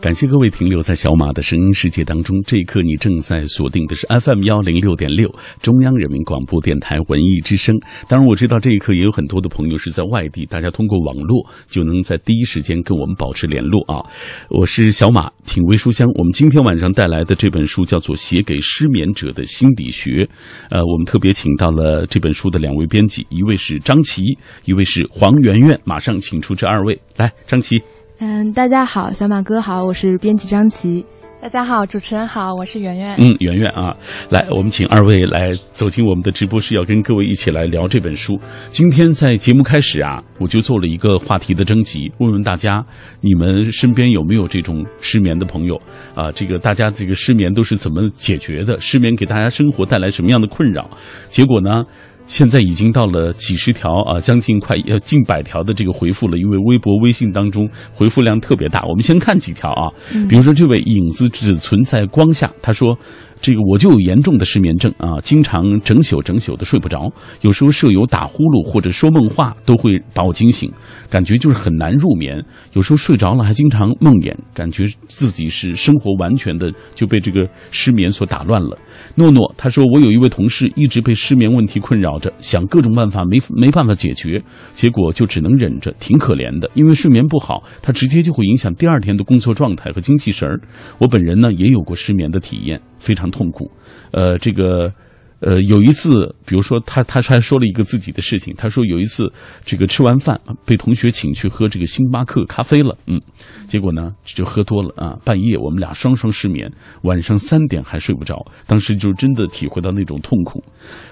感谢各位停留在小马的声音世界当中。这一刻，你正在锁定的是 FM 幺零六点六，中央人民广播电台文艺之声。当然，我知道这一刻也有很多的朋友是在外地，大家通过网络就能在第一时间跟我们保持联络啊。我是小马，品味书香。我们今天晚上带来的这本书叫做《写给失眠者的心理学》。呃，我们特别请到了这本书的两位编辑，一位是张琪，一位是黄媛媛。马上请出这二位来，张琪。嗯，大家好，小马哥好，我是编辑张琪。大家好，主持人好，我是圆圆。嗯，圆圆啊，来，我们请二位来走进我们的直播室，要跟各位一起来聊这本书。今天在节目开始啊，我就做了一个话题的征集，问问大家，你们身边有没有这种失眠的朋友啊？这个大家这个失眠都是怎么解决的？失眠给大家生活带来什么样的困扰？结果呢？现在已经到了几十条啊，将近快呃近百条的这个回复了，因为微博、微信当中回复量特别大。我们先看几条啊，比如说这位影子只存在光下，他说。这个我就有严重的失眠症啊，经常整宿整宿的睡不着，有时候舍友打呼噜或者说梦话都会把我惊醒，感觉就是很难入眠。有时候睡着了还经常梦魇，感觉自己是生活完全的就被这个失眠所打乱了。诺诺他说，我有一位同事一直被失眠问题困扰着，想各种办法没没办法解决，结果就只能忍着，挺可怜的。因为睡眠不好，他直接就会影响第二天的工作状态和精气神儿。我本人呢也有过失眠的体验。非常痛苦，呃，这个，呃，有一次，比如说他他还说了一个自己的事情，他说有一次这个吃完饭被同学请去喝这个星巴克咖啡了，嗯，结果呢就喝多了啊，半夜我们俩双双失眠，晚上三点还睡不着，当时就真的体会到那种痛苦，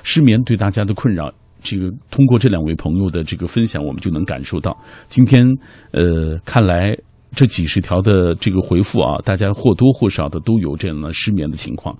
失眠对大家的困扰。这个通过这两位朋友的这个分享，我们就能感受到，今天呃，看来。这几十条的这个回复啊，大家或多或少的都有这样的失眠的情况，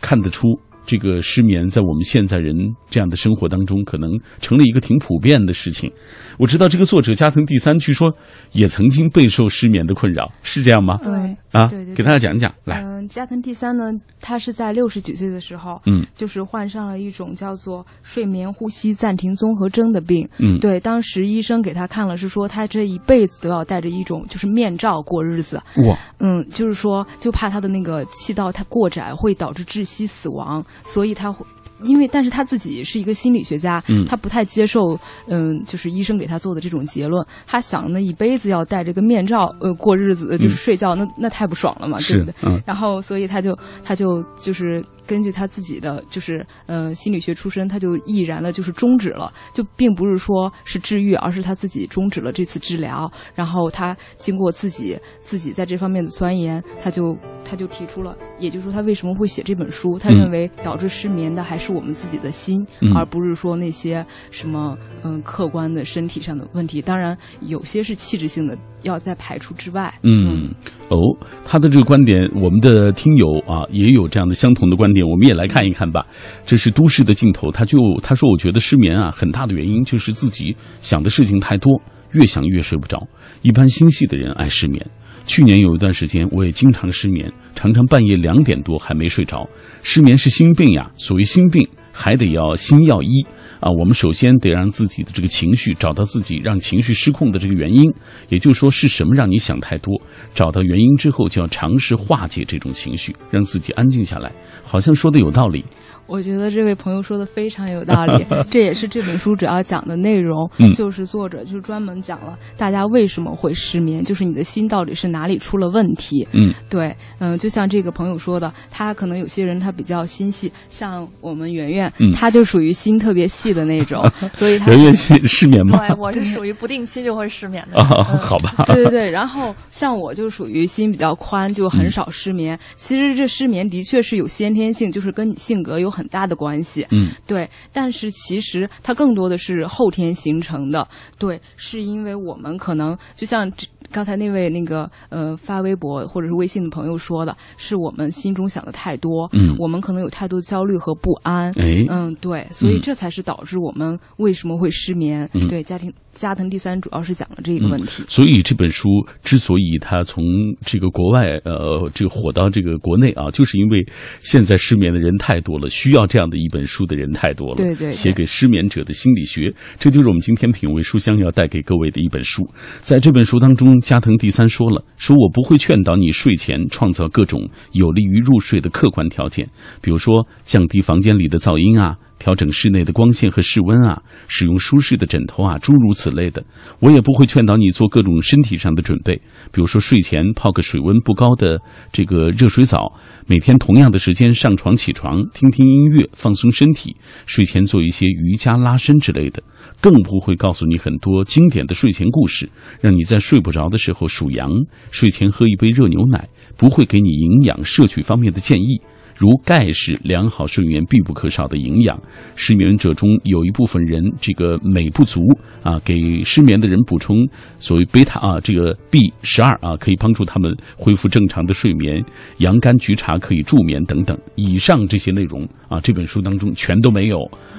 看得出这个失眠在我们现在人这样的生活当中，可能成了一个挺普遍的事情。我知道这个作者加藤第三，据说也曾经备受失眠的困扰，是这样吗？对啊，对对，给大家讲讲。来，嗯，加藤第三呢，他是在六十几岁的时候，嗯，就是患上了一种叫做睡眠呼吸暂停综合征的病，嗯，对，当时医生给他看了，是说他这一辈子都要戴着一种就是面罩过日子，哇，嗯，就是说就怕他的那个气道它过窄会导致窒息死亡，所以他会。因为，但是他自己是一个心理学家，嗯，他不太接受，嗯，就是医生给他做的这种结论。他想，那一辈子要戴着个面罩，呃，过日子，就是睡觉，那那太不爽了嘛，对不对？然后，所以他就，他就就是根据他自己的，就是呃，心理学出身，他就毅然的，就是终止了，就并不是说是治愈，而是他自己终止了这次治疗。然后他经过自己自己在这方面的钻研，他就他就提出了，也就是说，他为什么会写这本书？他认为导致失眠的还是我们自己的心，嗯、而不是说那些什么嗯客观的身体上的问题。当然，有些是气质性的，要在排除之外。嗯，哦，他的这个观点，我们的听友啊也有这样的相同的观我们也来看一看吧。这是都市的镜头，他就他说，我觉得失眠啊，很大的原因就是自己想的事情太多，越想越睡不着。一般心细的人爱失眠。去年有一段时间，我也经常失眠，常常半夜两点多还没睡着。失眠是心病呀，所谓心病，还得要心要一啊。我们首先得让自己的这个情绪找到自己让情绪失控的这个原因，也就是说是什么让你想太多。找到原因之后，就要尝试化解这种情绪，让自己安静下来。好像说的有道理。我觉得这位朋友说的非常有道理，这也是这本书主要讲的内容。嗯、就是作者就专门讲了大家为什么会失眠，就是你的心到底是哪里出了问题。嗯，对，嗯、呃，就像这个朋友说的，他可能有些人他比较心细，像我们圆圆，嗯、他就属于心特别细的那种，所以他圆圆心失眠吗？对，我是 属于不定期就会失眠的。好吧。对对对，然后像我就属于心比较宽，就很少失眠。其实这失眠的确是有先天性，就是跟你性格有很大的关系。嗯，对，但是其实它更多的是后天形成的。对，是因为我们可能就像刚才那位那个呃发微博或者是微信的朋友说的，是我们心中想的太多，嗯，我们可能有太多焦虑和不安，嗯，对，所以嗯这才是导致我们为什么会失眠。嗯对，家庭加藤第三主要是讲了这个问题。所以这本书之所以它从这个国外呃这个火到这个国内啊，就是因为现在失眠的人太多了，需要这样的一本书的人太多了。对对对写给失眠者的心理学，这就是我们今天品味书香要带给各位的一本书。在这本书当中，加藤第三说了，说我不会劝导你睡前创造各种有利于入睡的客观条件，比如说降低房间里的噪音啊。调整室内的光线和室温啊，使用舒适的枕头啊，诸如此类的。我也不会劝导你做各种身体上的准备，比如说睡前泡个水温不高的这个热水澡，每天同样的时间上床起床，听听音乐放松身体，睡前做一些瑜伽拉伸之类的。更不会告诉你很多经典的睡前故事，让你在睡不着的时候数羊，睡前喝一杯热牛奶，不会给你营养摄取方面的建议。如钙是良好睡眠必不可少的营养，失眠者中有一部分人这个镁不足啊，给失眠的人补充所谓贝塔啊，这个 B 十二啊，可以帮助他们恢复正常的睡眠。洋甘菊茶可以助眠等等。以上这些内容啊，这本书当中全都没有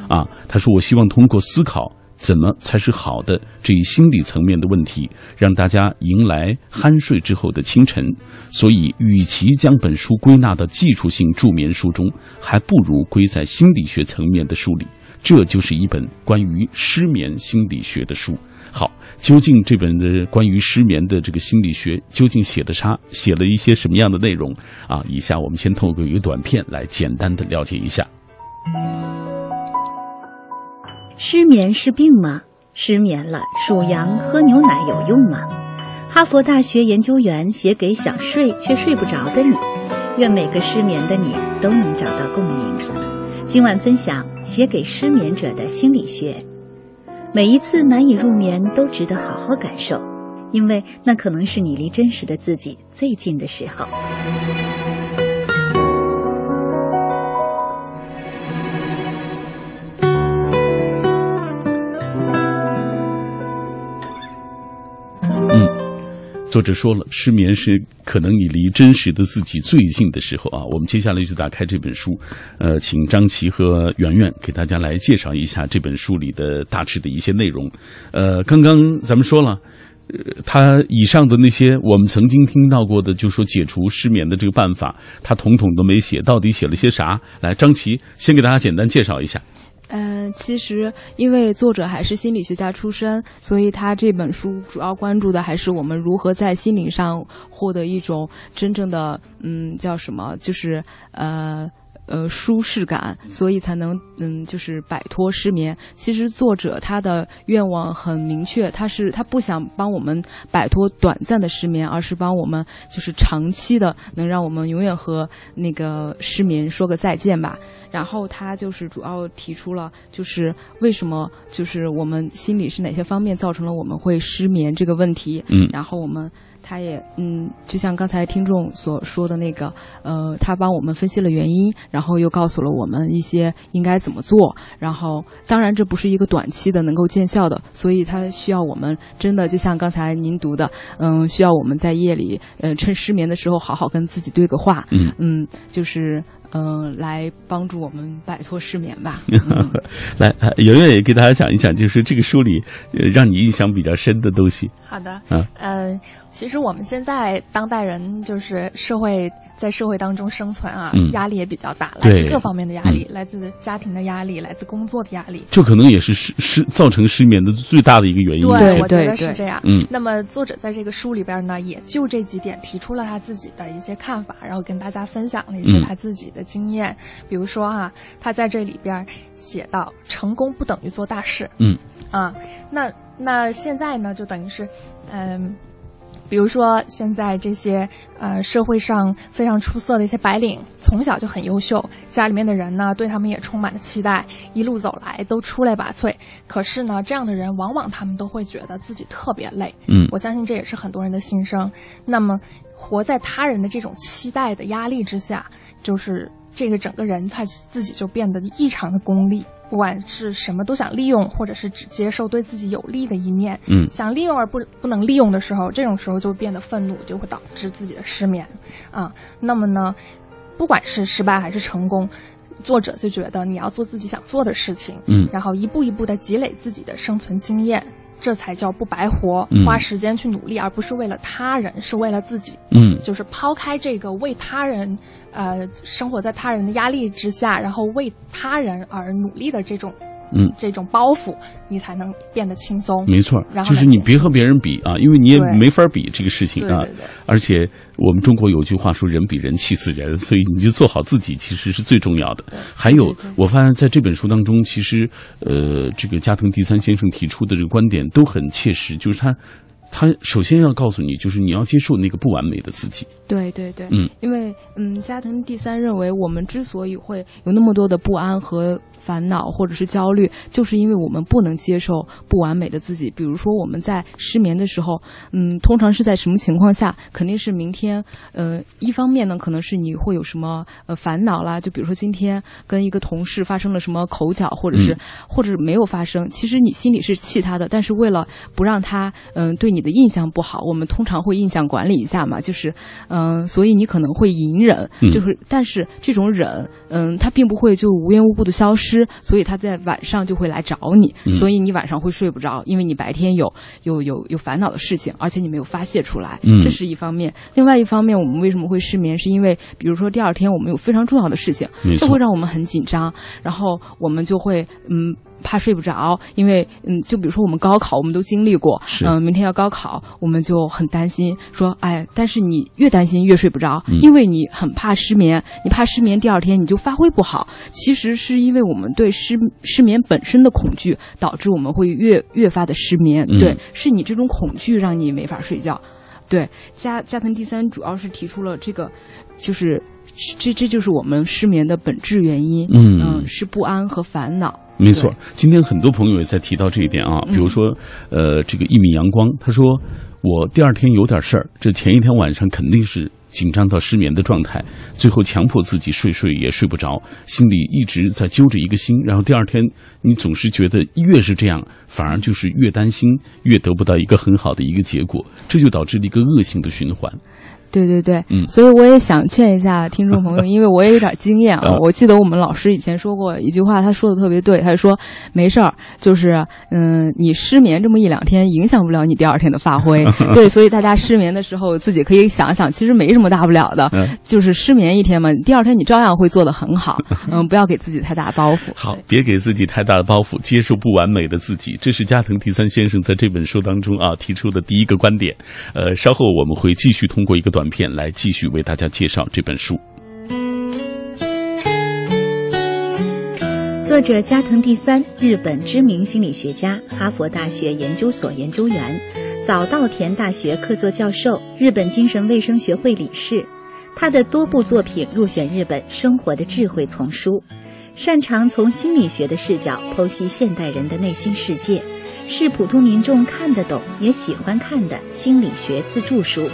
啊。他说：“我希望通过思考。”怎么才是好的？这一心理层面的问题，让大家迎来酣睡之后的清晨。所以，与其将本书归纳到技术性助眠书中，还不如归在心理学层面的书里。这就是一本关于失眠心理学的书。好，究竟这本的关于失眠的这个心理学究竟写的啥？写了一些什么样的内容啊？以下我们先透过一个短片来简单的了解一下。失眠是病吗？失眠了，数羊喝牛奶有用吗？哈佛大学研究员写给想睡却睡不着的你，愿每个失眠的你都能找到共鸣。今晚分享写给失眠者的心理学。每一次难以入眠都值得好好感受，因为那可能是你离真实的自己最近的时候。作者说了，失眠是可能你离真实的自己最近的时候啊。我们接下来就打开这本书，呃，请张琪和圆圆给大家来介绍一下这本书里的大致的一些内容。呃，刚刚咱们说了。呃，他以上的那些我们曾经听到过的，就说解除失眠的这个办法，他统统都没写。到底写了些啥？来，张琪先给大家简单介绍一下。嗯、其实因为作者还是心理学家出身，所以他这本书主要关注的还是我们如何在心灵上获得一种真正的，嗯，叫什么，就是呃。呃，舒适感，所以才能嗯，就是摆脱失眠。其实作者他的愿望很明确，他是他不想帮我们摆脱短暂的失眠，而是帮我们就是长期的，能让我们永远和那个失眠说个再见吧。然后他就是主要提出了，就是为什么就是我们心里是哪些方面造成了我们会失眠这个问题。嗯然后我们他也嗯，就像刚才听众所说的那个，呃，他帮我们分析了原因，然后又告诉了我们一些应该怎么做。然后当然这不是一个短期的能够见效的，所以他需要我们真的就像刚才您读的，嗯，需要我们在夜里呃趁失眠的时候好好跟自己对个话。嗯嗯，就是嗯、呃来帮助我们摆脱失眠吧。嗯 来，呃圆圆也给大家讲一讲，就是这个书里呃让你印象比较深的东西。好的，嗯呃，其实我们现在当代人就是社会在社会当中生存啊，嗯压力也比较大，来自各方面的压力，来自家庭的压力，来自工作的压力。这可能也是失失造成失眠的最大的一个原因。对，对我觉得是这样。嗯那么作者在这个书里边呢，也就这几点提出了他自己的一些看法，然后跟大家分享了一些嗯他自己的经验。比如说啊，他在这里边写到，成功不等于做大事。嗯，啊，那那现在呢，就等于是，嗯。比如说，现在这些呃社会上非常出色的一些白领，从小就很优秀，家里面的人呢对他们也充满了期待，一路走来都出类拔萃。可是呢，这样的人往往他们都会觉得自己特别累。嗯我相信这也是很多人的心声。那么，活在他人的这种期待的压力之下，就是这个整个人他自己就变得异常的功利。不管是什么都想利用，或者是只接受对自己有利的一面，嗯想利用而不不能利用的时候，这种时候就变得愤怒，就会导致自己的失眠啊。那么呢，不管是失败还是成功，作者就觉得你要做自己想做的事情，嗯然后一步一步的积累自己的生存经验，这才叫不白活，嗯花时间去努力，而不是为了他人，是为了自己。嗯就是抛开这个为他人，呃，生活在他人的压力之下，然后为他人而努力的这种，嗯，这种包袱，你才能变得轻松。没错，然后就是你别和别人比啊，因为你也没法比这个事情啊。对对对而且我们中国有句话说“人比人气死人”，所以你就做好自己，其实是最重要的。还有我发现在这本书当中，其实呃，这个加藤第三先生提出的这个观点都很切实，就是他。他首先要告诉你，就是你要接受那个不完美的自己。对对对，嗯，因为嗯，加藤第三认为，我们之所以会有那么多的不安和烦恼或者是焦虑，就是因为我们不能接受不完美的自己。比如说我们在失眠的时候，嗯，通常是在什么情况下？肯定是明天，呃，一方面呢，可能是你会有什么呃烦恼啦，就比如说今天跟一个同事发生了什么口角，或者是、嗯或者没有发生，其实你心里是气他的，但是为了不让他嗯、对你的印象不好，我们通常会印象管理一下嘛，就是嗯、所以你可能会隐忍，嗯就是但是这种忍，嗯，它并不会就无缘无故的消失，所以他在晚上就会来找你，嗯所以你晚上会睡不着，因为你白天有有有有烦恼的事情，而且你没有发泄出来，嗯这是一方面。另外一方面，我们为什么会失眠？是因为比如说第二天我们有非常重要的事情这会让我们很紧张，然后我们就会嗯。怕睡不着，因为嗯，就比如说我们高考，我们都经历过，是嗯、明天要高考，我们就很担心，说，哎，但是你越担心越睡不着，嗯因为你很怕失眠，你怕失眠第二天你就发挥不好。其实是因为我们对失失眠本身的恐惧，导致我们会越越发的失眠。嗯对，是你这种恐惧让你没法睡觉。对，加加藤第三主要是提出了这个，就是这这就是我们失眠的本质原因。嗯是不安和烦恼。没错，今天很多朋友也在提到这一点啊，嗯比如说，呃，这个一米阳光，他说我第二天有点事儿，这前一天晚上肯定是紧张到失眠的状态，最后强迫自己睡睡也睡不着，心里一直在揪着一个心，然后第二天你总是觉得越是这样，反而就是越担心，越得不到一个很好的一个结果，这就导致了一个恶性的循环。对对对，嗯所以我也想劝一下听众朋友，因为我也有点经验啊啊。我记得我们老师以前说过一句话，他说的特别对，他说没事儿，就是嗯，你失眠这么一两天，影响不了你第二天的发挥。对，所以大家失眠的时候，自己可以想想，其实没什么大不了的，嗯就是失眠一天嘛，第二天你照样会做得很好。嗯，不要给自己太大包袱。好，别给自己太大的包袱，接受不完美的自己，这是加藤第三先生在这本书当中啊提出的第一个观点。呃，稍后我们会继续通过一个短片来继续为大家介绍这本书。作者加藤第三，日本知名心理学家，哈佛大学研究所研究员，早稻田大学客座教授，日本精神卫生学会理事。他的多部作品入选日本生活的智慧丛书，擅长从心理学的视角剖析现代人的内心世界，是普通民众看得懂也喜欢看的心理学自助书。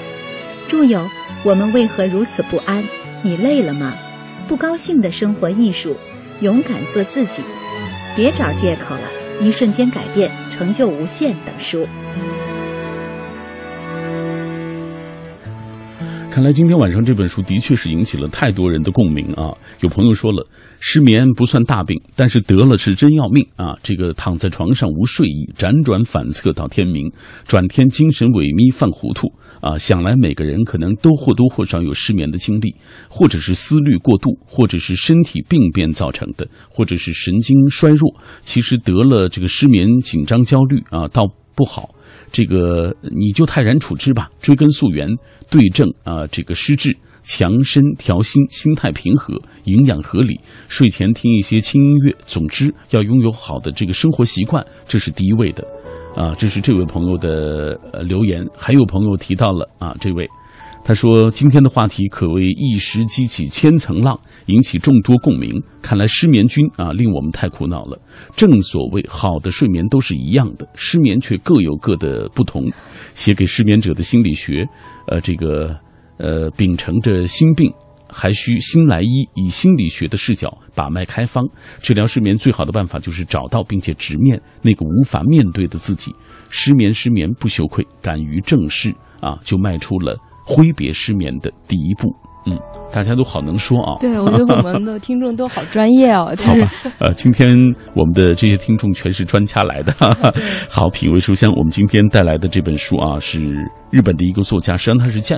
著有《我们为何如此不安》《你累了吗》《不高兴的生活艺术》。勇敢做自己，别找借口了，一瞬间改变，成就无限等书。看来今天晚上这本书的确是引起了太多人的共鸣啊！有朋友说了，失眠不算大病，但是得了是真要命啊！这个躺在床上无睡意，辗转反侧到天明，转天精神萎靡，犯糊涂啊！想来每个人可能都或多或少有失眠的经历，或者是思虑过度，或者是身体病变造成的，或者是神经衰弱。其实得了这个失眠、紧张、焦虑啊，倒不好。这个你就泰然处之吧，追根溯源，对症啊，这个施治，强身调心，心态平和，营养合理，睡前听一些轻音乐。总之，要拥有好的这个生活习惯，这是第一位的。啊，这是这位朋友的留言。还有朋友提到了啊，这位。他说：“今天的话题可谓一时激起千层浪，引起众多共鸣。看来失眠君啊，令我们太苦恼了。正所谓好的睡眠都是一样的，失眠却各有各的不同。写给失眠者的心理学，呃，这个呃，秉承着心病。”还需心来医，以心理学的视角把脉开方。治疗失眠最好的办法就是找到并且直面那个无法面对的自己。失眠，失眠不羞愧，敢于正视啊，就迈出了挥别失眠的第一步。嗯，大家都好能说啊。对，我觉得我们的听众都好专业哦。好吧，呃，今天我们的这些听众全是专家来的。好，品味书香，我们今天带来的这本书啊，是日本的一个作家，实际上他是加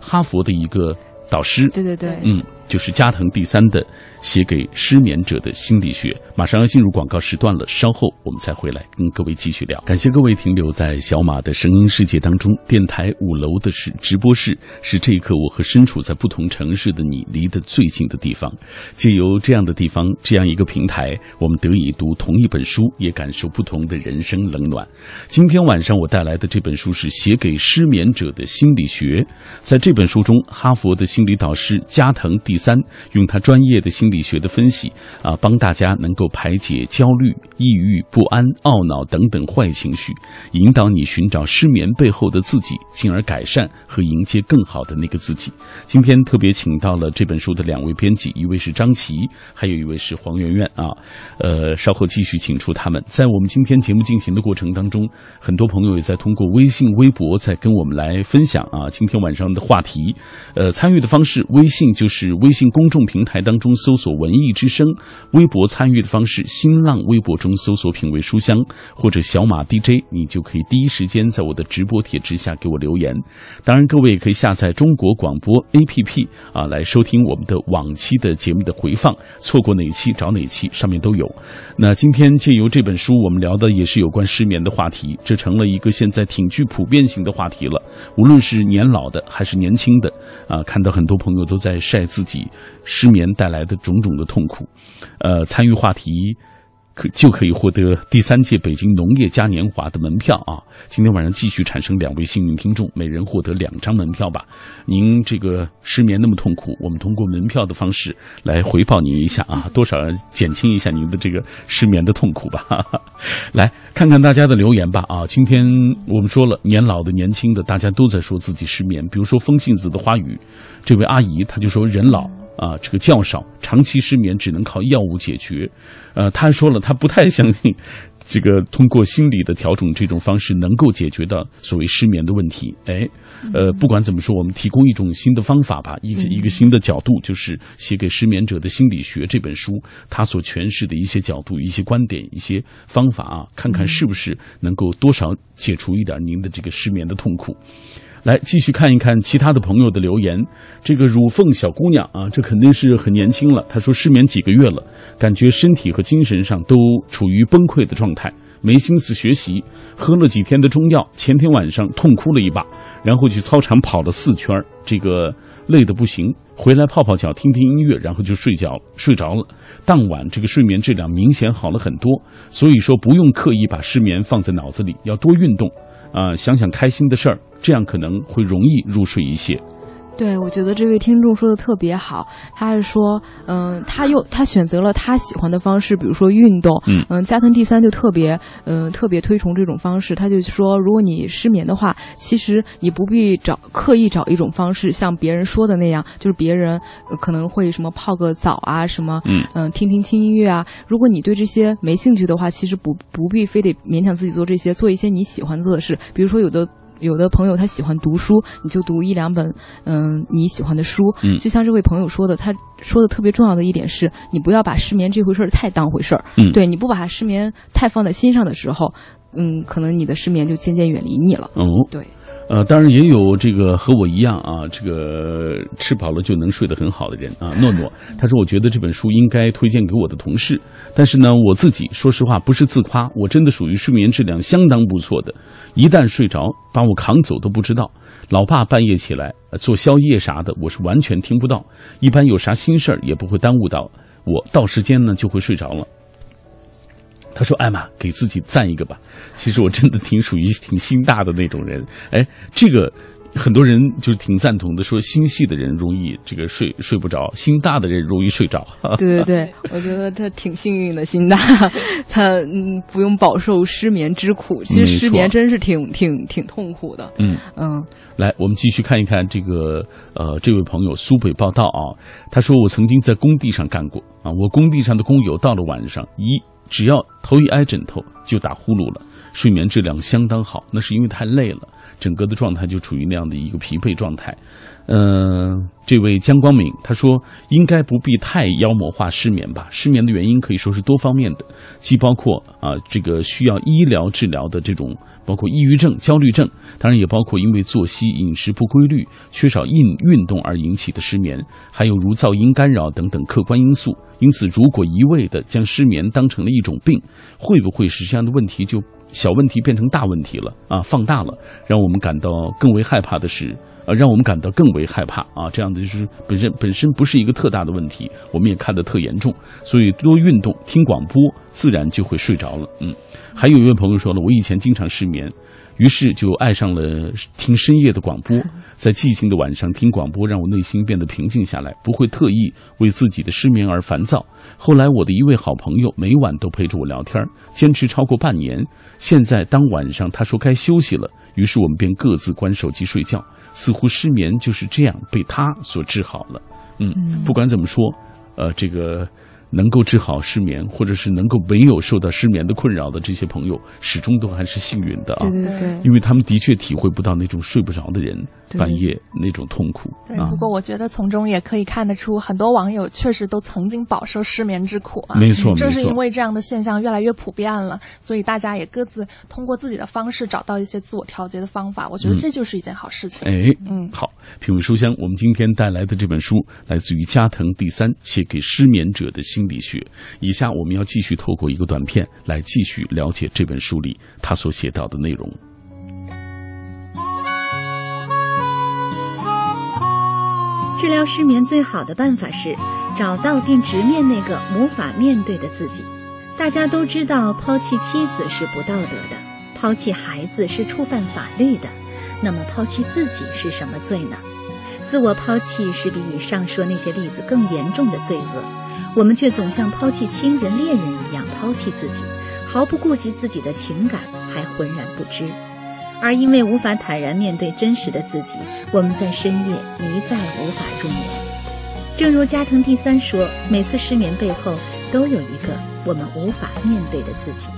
哈佛的一个导师。对对对，嗯。就是加藤第三的写给失眠者的心理学。马上要进入广告时段了，稍后我们再回来跟各位继续聊。感谢各位停留在小马的声音世界当中。电台五楼的是直播室，是这一刻我和身处在不同城市的你离得最近的地方。借由这样的地方，这样一个平台，我们得以读同一本书，也感受不同的人生冷暖。今天晚上我带来的这本书是写给失眠者的心理学。在这本书中，哈佛的心理导师加藤第第三，用他专业的心理学的分析啊，帮大家能够排解焦虑、抑郁、不安、懊恼等等坏情绪，引导你寻找失眠背后的自己，进而改善和迎接更好的那个自己。今天特别请到了这本书的两位编辑，一位是张琪，还有一位是黄圆圆啊。呃，稍后继续请出他们。在我们今天节目进行的过程当中，很多朋友也在通过微信、微博在跟我们来分享啊，今天晚上的话题。呃，参与的方式，微信就是。微信公众平台当中搜索“文艺之声”，微博参与的方式，新浪微博中搜索“品味书香”或者“小马 DJ”，你就可以第一时间在我的直播帖之下给我留言。当然，各位也可以下载中国广播 APP 啊，来收听我们的往期的节目的回放，错过哪期找哪期，上面都有。那今天借由这本书，我们聊的也是有关失眠的话题，这成了一个现在挺具普遍性的话题了。无论是年老的还是年轻的啊，看到很多朋友都在晒自己。失眠带来的种种的痛苦，呃，参与话题。可就可以获得第三届北京农业嘉年华的门票啊！今天晚上继续产生两位幸运听众，每人获得两张门票吧。您这个失眠那么痛苦，我们通过门票的方式来回报您一下啊，多少减轻一下您的这个失眠的痛苦吧。来看看大家的留言吧啊！今天我们说了，年老的、年轻的，大家都在说自己失眠。比如说风信子的花语，这位阿姨她就说人老。啊，这个较少，长期失眠只能靠药物解决。呃，他说了，他不太相信这个通过心理的调整这种方式能够解决的所谓失眠的问题。哎，呃，不管怎么说，我们提供一种新的方法吧，一个一个新的角度，就是写给失眠者的心理学这本书，他所诠释的一些角度、一些观点、一些方法啊，看看是不是能够多少解除一点您的这个失眠的痛苦。来继续看一看其他的朋友的留言。这个乳凤小姑娘啊，这肯定是很年轻了。她说失眠几个月了，感觉身体和精神上都处于崩溃的状态，没心思学习。喝了几天的中药，前天晚上痛哭了一把，然后去操场跑了四圈，这个累得不行。回来泡泡脚，听听音乐，然后就睡觉睡着了。当晚这个睡眠质量明显好了很多。所以说不用刻意把失眠放在脑子里，要多运动。啊，想想开心的事儿，这样可能会容易入睡一些。对，我觉得这位听众说的特别好。他是说，嗯，他又他选择了他喜欢的方式，比如说运动。嗯嗯，加藤第三就特别，嗯，特别推崇这种方式。他就说，如果你失眠的话，其实你不必找刻意找一种方式，像别人说的那样，就是别人可能会什么泡个澡啊，什么，嗯嗯，听听轻音乐啊。如果你对这些没兴趣的话，其实不不必非得勉强自己做这些，做一些你喜欢做的事，比如说有的。有的朋友他喜欢读书，你就读一两本，嗯，你喜欢的书。嗯，就像这位朋友说的，他说的特别重要的一点是，你不要把失眠这回事儿太当回事儿。嗯，对你不把失眠太放在心上的时候，嗯，可能你的失眠就渐渐远离你了。哦，对。呃，当然也有这个和我一样啊，这个吃饱了就能睡得很好的人啊。诺诺他说，我觉得这本书应该推荐给我的同事，但是呢，我自己说实话不是自夸，我真的属于睡眠质量相当不错的，一旦睡着，把我扛走都不知道。老爸半夜起来做宵夜啥的，我是完全听不到。一般有啥心事儿也不会耽误到我，到时间呢就会睡着了。他说：“艾玛，给自己赞一个吧。其实我真的挺属于挺心大的那种人。哎，这个很多人就是挺赞同的，说心细的人容易这个睡睡不着，心大的人容易睡着。对对对，我觉得他挺幸运的，心大，他嗯不用饱受失眠之苦。其实失眠真是挺挺挺痛苦的。嗯嗯，来，我们继续看一看这个呃，这位朋友苏北报道啊，他说我曾经在工地上干过啊，我工地上的工友到了晚上一。只要头一挨枕头就打呼噜了，睡眠质量相当好，那是因为太累了，整个的状态就处于那样的一个疲惫状态。嗯，这位江光明他说，应该不必太妖魔化失眠吧。失眠的原因可以说是多方面的，既包括啊这个需要医疗治疗的这种，包括抑郁症、焦虑症，当然也包括因为作息饮食不规律、缺少运运动而引起的失眠，还有如噪音干扰等等客观因素。因此，如果一味的将失眠当成了一种病，会不会使这样的问题就小问题变成大问题了啊？放大了，让我们感到更为害怕的是。呃，让我们感到更为害怕啊！这样子就是本身本身不是一个特大的问题，我们也看得特严重，所以多运动、听广播，自然就会睡着了。嗯，还有一位朋友说了，我以前经常失眠，于是就爱上了听深夜的广播，在寂静的晚上听广播，让我内心变得平静下来，不会特意为自己的失眠而烦躁。后来，我的一位好朋友每晚都陪着我聊天，坚持超过半年。现在，当晚上他说该休息了。于是我们便各自关手机睡觉，似乎失眠就是这样被他所治好了。嗯，不管怎么说，呃，这个。能够治好失眠，或者是能够没有受到失眠的困扰的这些朋友，始终都还是幸运的啊！对对对，因为他们的确体会不到那种睡不着的人半夜那种痛苦。对，不过我觉得从中也可以看得出，很多网友确实都曾经饱受失眠之苦啊。没错，正是因为这样的现象越来越普遍了，所以大家也各自通过自己的方式找到一些自我调节的方法。我觉得这就是一件好事情。哎，嗯，好，品味书香，我们今天带来的这本书来自于加藤第三写给失眠者的心。心理学。以下我们要继续透过一个短片来继续了解这本书里他所写到的内容。治疗失眠最好的办法是找到并直面那个无法面对的自己。大家都知道，抛弃妻子是不道德的，抛弃孩子是触犯法律的。那么，抛弃自己是什么罪呢？自我抛弃是比以上说那些例子更严重的罪恶。我们却总像抛弃亲人、恋人一样抛弃自己，毫不顾及自己的情感，还浑然不知。而因为无法坦然面对真实的自己，我们在深夜一再无法入眠。正如加藤第三说：“每次失眠背后都有一个我们无法面对的自己。”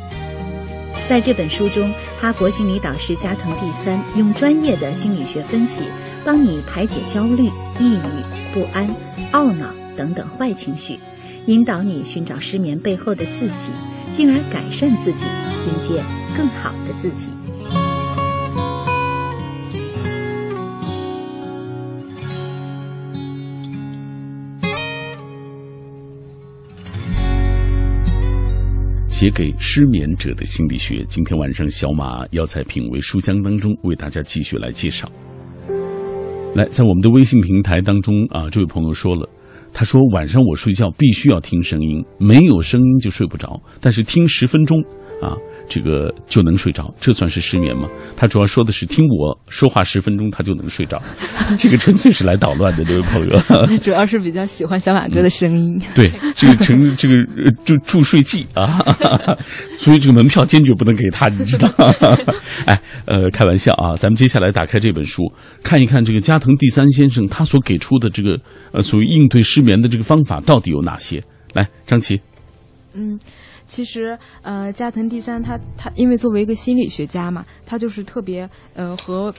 在这本书中，哈佛心理导师加藤第三用专业的心理学分析，帮你排解焦虑、抑郁、不安、懊恼等等坏情绪。引导你寻找失眠背后的自己，进而改善自己，迎接更好的自己。写给失眠者的心理学，今天晚上小马要在品味书香当中为大家继续来介绍。来，在我们的微信平台当中啊，这位朋友说了。他说：“晚上我睡觉必须要听声音，没有声音就睡不着。但是听十分钟，啊。”这个就能睡着，这算是失眠吗？他主要说的是听我说话十分钟，他就能睡着，这个纯粹是来捣乱的，这位朋友。主要是比较喜欢小马哥的声音。对，这个成这个助助睡剂啊，所以这个门票坚决不能给他，你知道？哎，呃，开玩笑啊，咱们接下来打开这本书，看一看这个加藤第三先生他所给出的这个呃，所谓应对失眠的这个方法到底有哪些？来，张琪。嗯。其实，呃，加藤第三他他因为作为一个心理学家嘛，他就是特别呃和。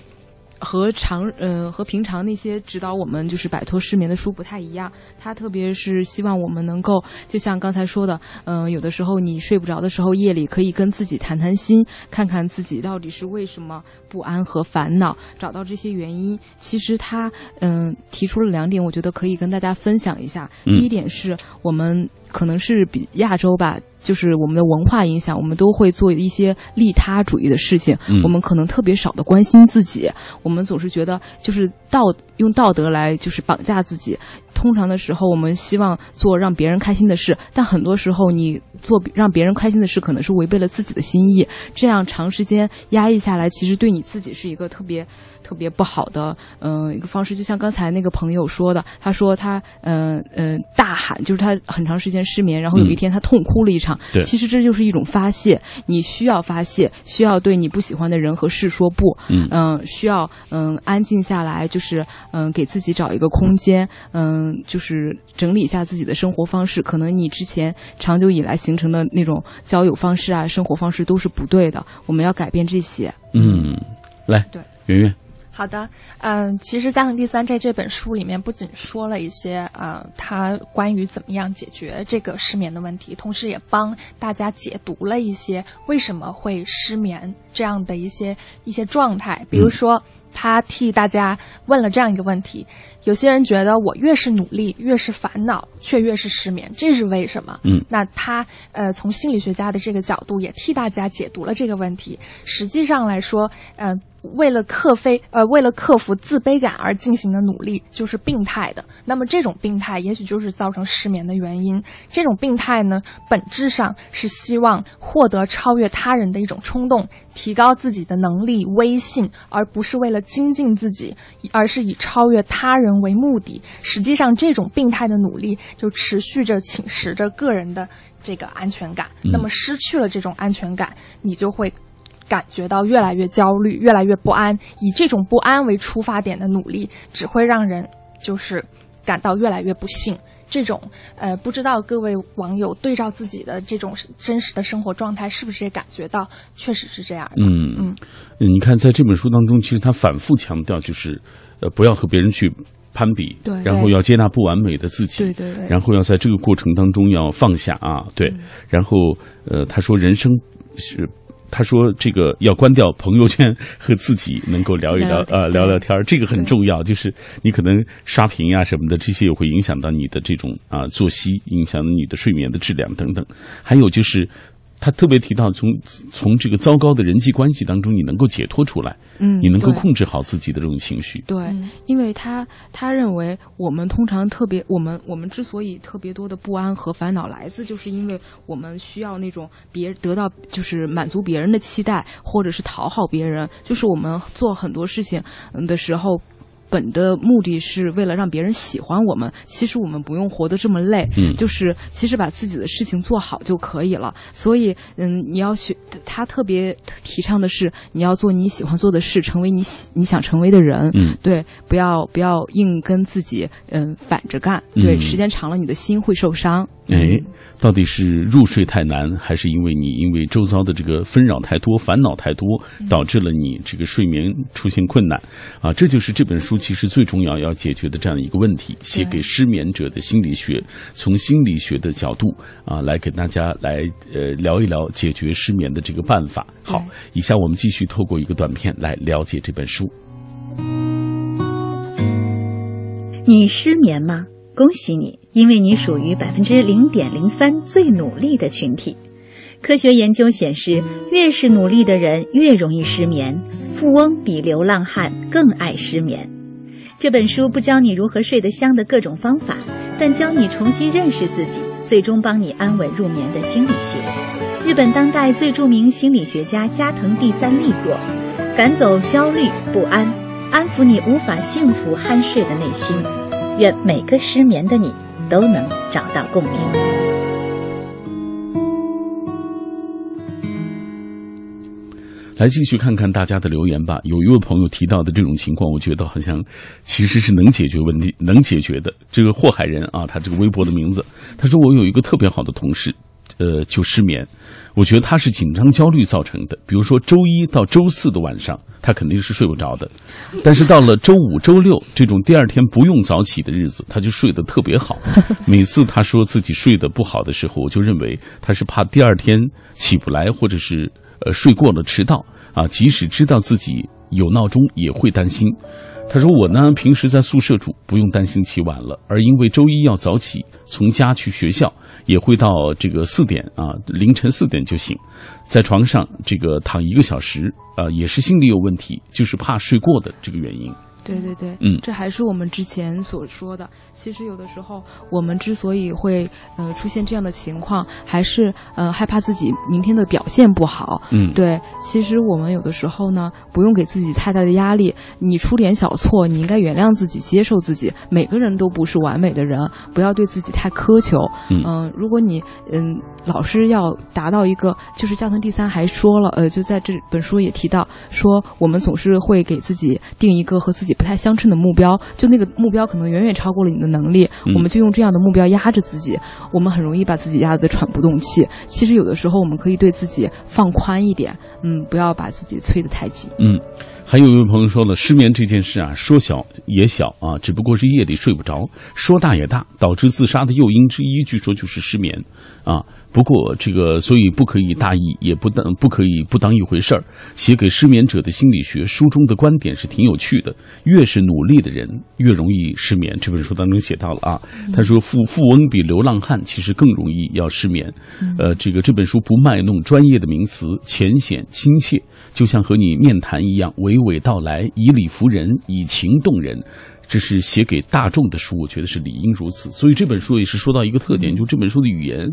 和常呃和平常那些指导我们就是摆脱失眠的书不太一样，他特别是希望我们能够就像刚才说的，嗯，有的时候你睡不着的时候，夜里可以跟自己谈谈心，看看自己到底是为什么不安和烦恼，找到这些原因。其实他嗯提出了两点，我觉得可以跟大家分享一下。第一点是我们可能是比亚洲吧。就是我们的文化影响，我们都会做一些利他主义的事情。我们可能特别少的关心自己，我们总是觉得就是道用道德来就是绑架自己。通常的时候，我们希望做让别人开心的事，但很多时候你做让别人开心的事，可能是违背了自己的心意。这样长时间压抑下来，其实对你自己是一个特别。特别不好的，嗯，一个方式，就像刚才那个朋友说的，他说他，嗯嗯，大喊，就是他很长时间失眠，然后有一天他痛哭了一场。对，其实这就是一种发泄，你需要发泄，需要对你不喜欢的人和事说不，嗯，需要嗯安静下来，就是嗯给自己找一个空间，嗯，就是整理一下自己的生活方式。可能你之前长久以来形成的那种交友方式啊，生活方式都是不对的，我们要改变这些。嗯，来，对，圆圆。好的，嗯，其实《家庭第三》在这本书里面不仅说了一些，呃，他关于怎么样解决这个失眠的问题，同时也帮大家解读了一些为什么会失眠这样的一些一些状态。比如说，他替大家问了这样一个问题：有些人觉得我越是努力，越是烦恼，却越是失眠，这是为什么？嗯，那他呃，从心理学家的这个角度也替大家解读了这个问题。实际上来说，呃。为了克非呃，为了克服自卑感而进行的努力，就是病态的。那么这种病态，也许就是造成失眠的原因。这种病态呢，本质上是希望获得超越他人的一种冲动，提高自己的能力、威信，而不是为了精进自己，而是以超越他人为目的。实际上，这种病态的努力就持续着侵蚀着个人的这个安全感。那么失去了这种安全感，你就会。感觉到越来越焦虑，越来越不安。以这种不安为出发点的努力，只会让人就是感到越来越不幸。这种呃，不知道各位网友对照自己的这种真实的生活状态，是不是也感觉到确实是这样的？嗯嗯，你看在这本书当中，其实他反复强调就是，呃，不要和别人去攀比，对，然后要接纳不完美的自己，对对对，然后要在这个过程当中要放下啊，对，然后呃，他说人生是。他说：“这个要关掉朋友圈，和自己能够聊一聊，呃，聊聊天这个很重要。就是你可能刷屏呀什么的，这些也会影响到你的这种啊作息，影响你的睡眠的质量等等。还有就是。”他特别提到，从从这个糟糕的人际关系当中，你能够解脱出来，嗯，你能够控制好自己的这种情绪。对，因为他他认为，我们通常特别，我们我们之所以特别多的不安和烦恼，来自就是因为我们需要那种别得到，就是满足别人的期待，或者是讨好别人，就是我们做很多事情的时候。本的目的是为了让别人喜欢我们，其实我们不用活得这么累，嗯，就是其实把自己的事情做好就可以了。所以，嗯，你要学他特别提倡的是，你要做你喜欢做的事，成为你喜你想成为的人，嗯，对，不要不要硬跟自己嗯反着干，对，时间长了你的心会受伤。哎，到底是入睡太难，还是因为你因为周遭的这个纷扰太多、烦恼太多，导致了你这个睡眠出现困难？啊，这就是这本书其实最重要要解决的这样一个问题。写给失眠者的心理学，从心理学的角度啊，来给大家来呃聊一聊解决失眠的这个办法。好，以下我们继续透过一个短片来了解这本书。你失眠吗？恭喜你，因为你属于百分之零点零三最努力的群体。科学研究显示，越是努力的人越容易失眠。富翁比流浪汉更爱失眠。这本书不教你如何睡得香的各种方法，但教你重新认识自己，最终帮你安稳入眠的心理学。日本当代最著名心理学家加藤第三力作，赶走焦虑不安，安抚你无法幸福酣睡的内心。愿每个失眠的你都能找到共鸣。来继续看看大家的留言吧。有一位朋友提到的这种情况，我觉得好像其实是能解决问题、能解决的。这个祸害人啊，他这个微博的名字，他说我有一个特别好的同事。呃，就失眠，我觉得他是紧张焦虑造成的。比如说周一到周四的晚上，他肯定是睡不着的，但是到了周五、周六这种第二天不用早起的日子，他就睡得特别好。每次他说自己睡得不好的时候，我就认为他是怕第二天起不来，或者是呃睡过了迟到啊。即使知道自己有闹钟，也会担心。他说：“我呢，平时在宿舍住，不用担心起晚了。而因为周一要早起，从家去学校，也会到这个四点啊，凌晨四点就醒，在床上这个躺一个小时啊，也是心理有问题，就是怕睡过的这个原因。”对对对，嗯，这还是我们之前所说的。其实有的时候，我们之所以会呃出现这样的情况，还是呃害怕自己明天的表现不好。嗯，对。其实我们有的时候呢，不用给自己太大的压力。你出点小错，你应该原谅自己，接受自己。每个人都不是完美的人，不要对自己太苛求。嗯，如果你嗯老是要达到一个，就是加藤第三还说了，呃，就在这本书也提到说，我们总是会给自己定一个和自己。不太相称的目标，就那个目标可能远远超过了你的能力，嗯我们就用这样的目标压着自己，我们很容易把自己压得喘不动气。其实有的时候我们可以对自己放宽一点，嗯，不要把自己催得太紧。嗯，还有一位朋友说了，失眠这件事啊，说小也小啊，只不过是夜里睡不着；说大也大，导致自杀的诱因之一，据说就是失眠啊。不过这个，所以不可以大意，也不当不可以不当一回事儿。写给失眠者的心理学书中的观点是挺有趣的，越是努力的人越容易失眠。这本书当中写到了啊，他说富富翁比流浪汉其实更容易要失眠。呃，这个这本书不卖弄专业的名词，浅显亲切，就像和你面谈一样，娓娓道来，以理服人，以情动人。这是写给大众的书，我觉得是理应如此。所以这本书也是说到一个特点，就这本书的语言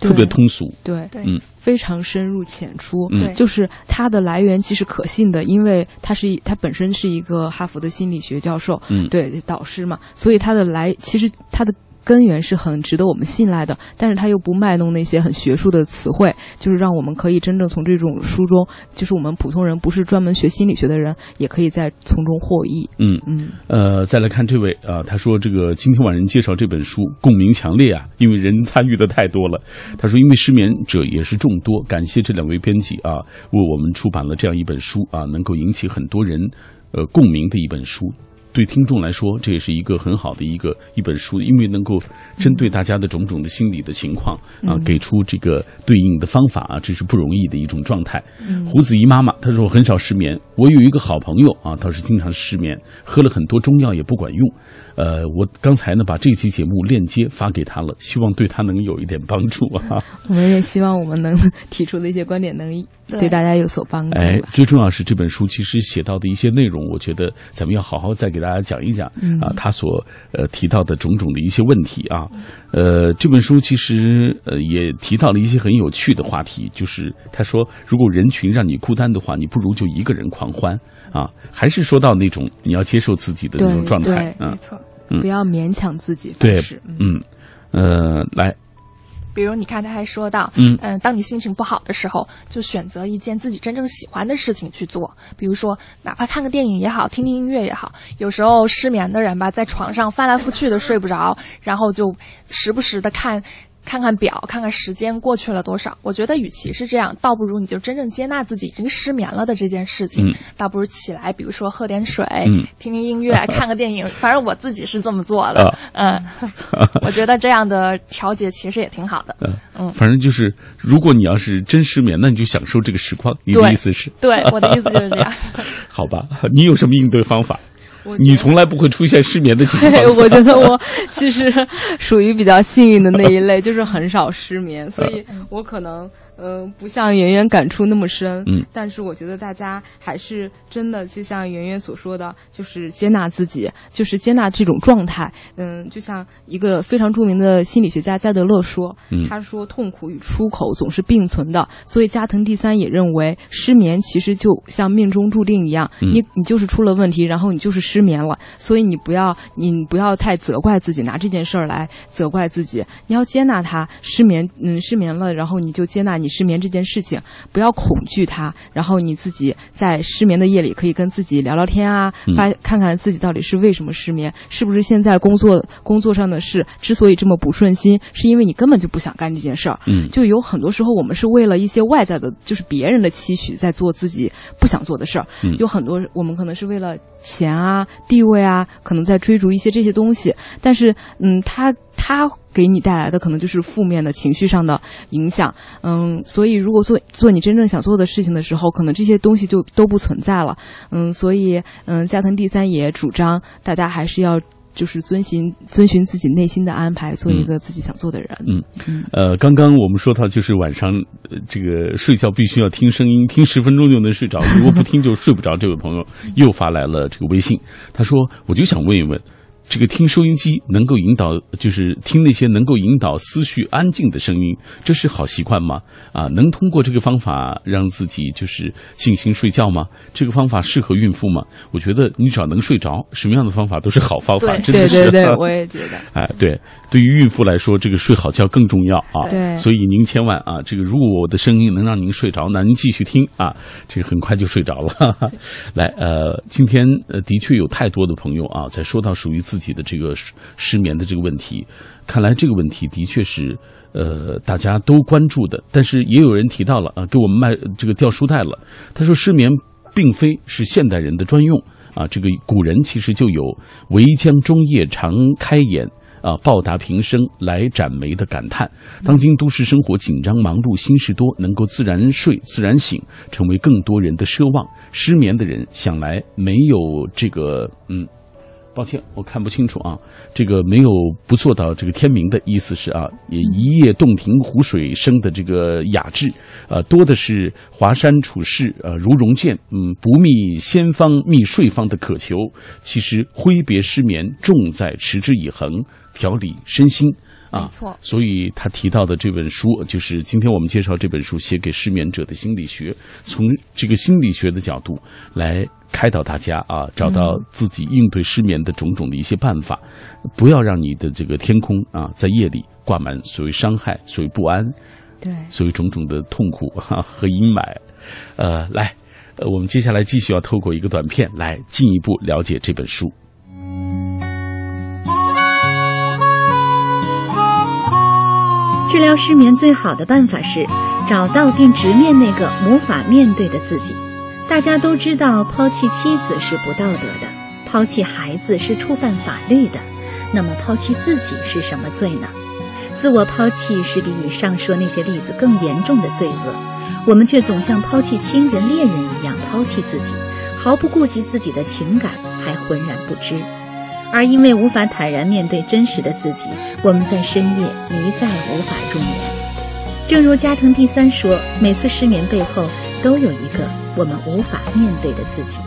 特别通俗。对，对嗯非常深入浅出。就是它的来源其实可信的，因为他是一他本身是一个哈佛的心理学教授，嗯对导师嘛，所以他的来其实他的。根源是很值得我们信赖的，但是他又不卖弄那些很学术的词汇，就是让我们可以真正从这种书中，就是我们普通人不是专门学心理学的人，也可以在从中获益。嗯嗯，呃，再来看这位啊、他说这个今天晚上介绍这本书共鸣强烈啊，因为人参与的太多了。他说因为失眠者也是众多，感谢这两位编辑啊，为我们出版了这样一本书啊，能够引起很多人呃共鸣的一本书。对听众来说，这也是一个很好的一个一本书，因为能够针对大家的种种的心理的情况啊，给出这个对应的方法啊，这是不容易的一种状态。胡子怡妈妈她说我很少失眠，我有一个好朋友啊，倒是经常失眠，喝了很多中药也不管用。呃，我刚才呢把这期节目链接发给他了，希望对他能有一点帮助啊。我们也希望我们能提出的一些观点能对对大家有所帮助。哎，最重要是这本书其实写到的一些内容，我觉得咱们要好好再给大家讲一讲、啊，他所呃提到的种种的一些问题啊。呃，这本书其实呃也提到了一些很有趣的话题，就是他说，如果人群让你孤单的话，你不如就一个人狂欢啊。还是说到那种你要接受自己的那种状态，对嗯没错。不要勉强自己对。嗯嗯呃，来，比如你看，他还说到，嗯呃当你心情不好的时候，就选择一件自己真正喜欢的事情去做。比如说，哪怕看个电影也好，听听音乐也好。有时候失眠的人吧，在床上翻来覆去的睡不着，然后就时不时的看。看看表，看看时间过去了多少。我觉得，与其是这样，倒不如你就真正接纳自己已经失眠了的这件事情。嗯倒不如起来，比如说喝点水，嗯听听音乐，看个电影。反正我自己是这么做的。啊嗯，我觉得这样的调节其实也挺好的。嗯，反正就是，如果你要是真失眠，那你就享受这个时光。你的意思是？对，我的意思就是这样。好吧，你有什么应对方法？我你从来不会出现失眠的情况。对，我觉得我其实属于比较幸运的那一类，就是很少失眠，所以我可能呃不像圆圆感触那么深。嗯，但是我觉得大家还是真的，就像圆圆所说的，就是接纳自己，就是接纳这种状态。嗯，就像一个非常著名的心理学家加德勒说，嗯他说痛苦与出口总是并存的，所以加藤第三也认为失眠其实就像命中注定一样，嗯你你就是出了问题，然后你就是失眠了，所以你不要你不要太责怪自己，拿这件事儿来责怪自己，你要接纳他失眠，嗯，失眠了，然后你就接纳你失眠这件事情，不要恐惧它，然后你自己在失眠的夜里可以跟自己聊聊天啊，发看看自己到底是为什么失眠，是不是现在工作工作上的事之所以这么不顺心，是因为你根本就不想干这件事儿，嗯就有很多时候我们是为了一些外在的，就是别人的期许，在做自己不想做的事儿。嗯有很多我们可能是为了钱啊、地位啊，可能在追逐一些这些东西，但是嗯，它它给你带来的可能就是负面的情绪上的影响。嗯，所以如果做做你真正想做的事情的时候，可能这些东西就都不存在了。嗯，所以嗯，加藤第三也主张大家还是要。就是遵循遵循自己内心的安排，做一个自己想做的人。嗯呃，刚刚我们说到，就是晚上呃这个睡觉必须要听声音，听十分钟就能睡着，如果不听就睡不着。这位朋友又发来了这个微信，他说：“我就想问一问，这个听收音机能够引导，就是听那些能够引导思绪安静的声音，这是好习惯吗？啊，能通过这个方法让自己就是静心睡觉吗？这个方法适合孕妇吗？我觉得你只要能睡着，什么样的方法都是好方法。对真的是对对对，我也觉得。哎，对，对于孕妇来说，这个睡好觉更重要啊。对所以您千万啊，这个如果我的声音能让您睡着，那您继续听啊，这个很快就睡着了。哈哈。来，呃，今天呃，的确有太多的朋友啊，在说到属于自自己的这个失眠的这个问题，看来这个问题的确是。呃，大家都关注的，但是也有人提到了啊，给我们卖这个掉书袋了。他说，失眠并非是现代人的专用啊，这个古人其实就有“唯将中夜常开眼”。啊，报答平生来展眉的感叹。当今都市生活紧张忙碌，心事多，能够自然睡、自然醒，成为更多人的奢望。失眠的人想来没有这个，嗯。抱歉，我看不清楚啊。这个没有不做到这个天明的意思是啊，也一夜洞庭湖水生的这个雅致，呃，多的是华山处世呃如容剑，嗯，不觅仙方觅睡方的渴求。其实挥别失眠，重在持之以恒，调理身心。啊没，错所以他提到的这本书，就是今天我们介绍这本书，写给失眠者的心理学，从这个心理学的角度来开导大家啊，找到自己应对失眠的种种的一些办法，不要让你的这个天空啊，在夜里挂满所谓伤害、所谓不安、对，所谓种种的痛苦哈、和阴霾。呃，来，呃，我们接下来继续要透过一个短片来进一步了解这本书。治疗失眠最好的办法是找到并直面那个无法面对的自己。大家都知道，抛弃妻子是不道德的，抛弃孩子是触犯法律的。那么，抛弃自己是什么罪呢？自我抛弃是比以上说那些例子更严重的罪恶。我们却总像抛弃亲人、恋人一样抛弃自己，毫不顾及自己的情感，还浑然不知。而因为无法坦然面对真实的自己，我们在深夜一再无法入眠。正如加藤第三说，每次失眠背后都有一个我们无法面对的自己。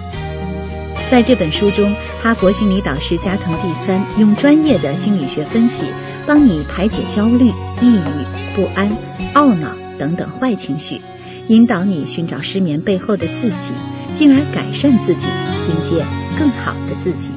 在这本书中，哈佛心理导师加藤第三用专业的心理学分析，帮你排解焦虑、抑郁、不安、懊恼等等坏情绪，引导你寻找失眠背后的自己，进而改善自己，迎接更好的自己。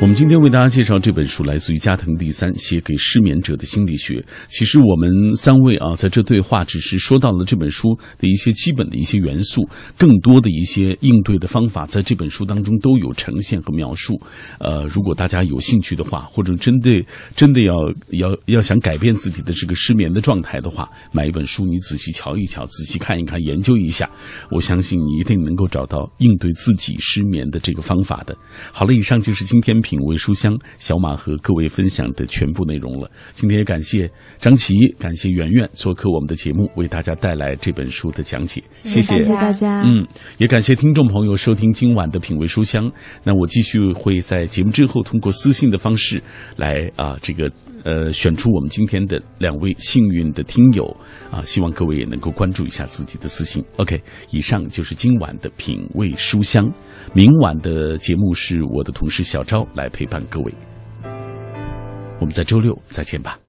我们今天为大家介绍这本书，来自于加藤第三写给失眠者的心理学。其实我们三位啊，在这对话只是说到了这本书的一些基本的一些元素，更多的一些应对的方法，在这本书当中都有呈现和描述。呃，如果大家有兴趣的话，或者真的真的要要要想改变自己的这个失眠的状态的话，买一本书，你仔细瞧一瞧，仔细看一看，研究一下，我相信你一定能够找到应对自己失眠的这个方法的。好了，以上就是今天品味书香小马和各位分享的全部内容了。今天也感谢张琪，感谢圆圆做客我们的节目，为大家带来这本书的讲解，谢谢谢谢大家。嗯，也感谢听众朋友收听今晚的品味书香。那我继续会在节目之后通过私信的方式来啊，这个呃选出我们今天的两位幸运的听友啊，希望各位也能够关注一下自己的私信。OK，以上就是今晚的品味书香。明晚的节目是我的同事小昭来陪伴各位。我们在周六再见吧。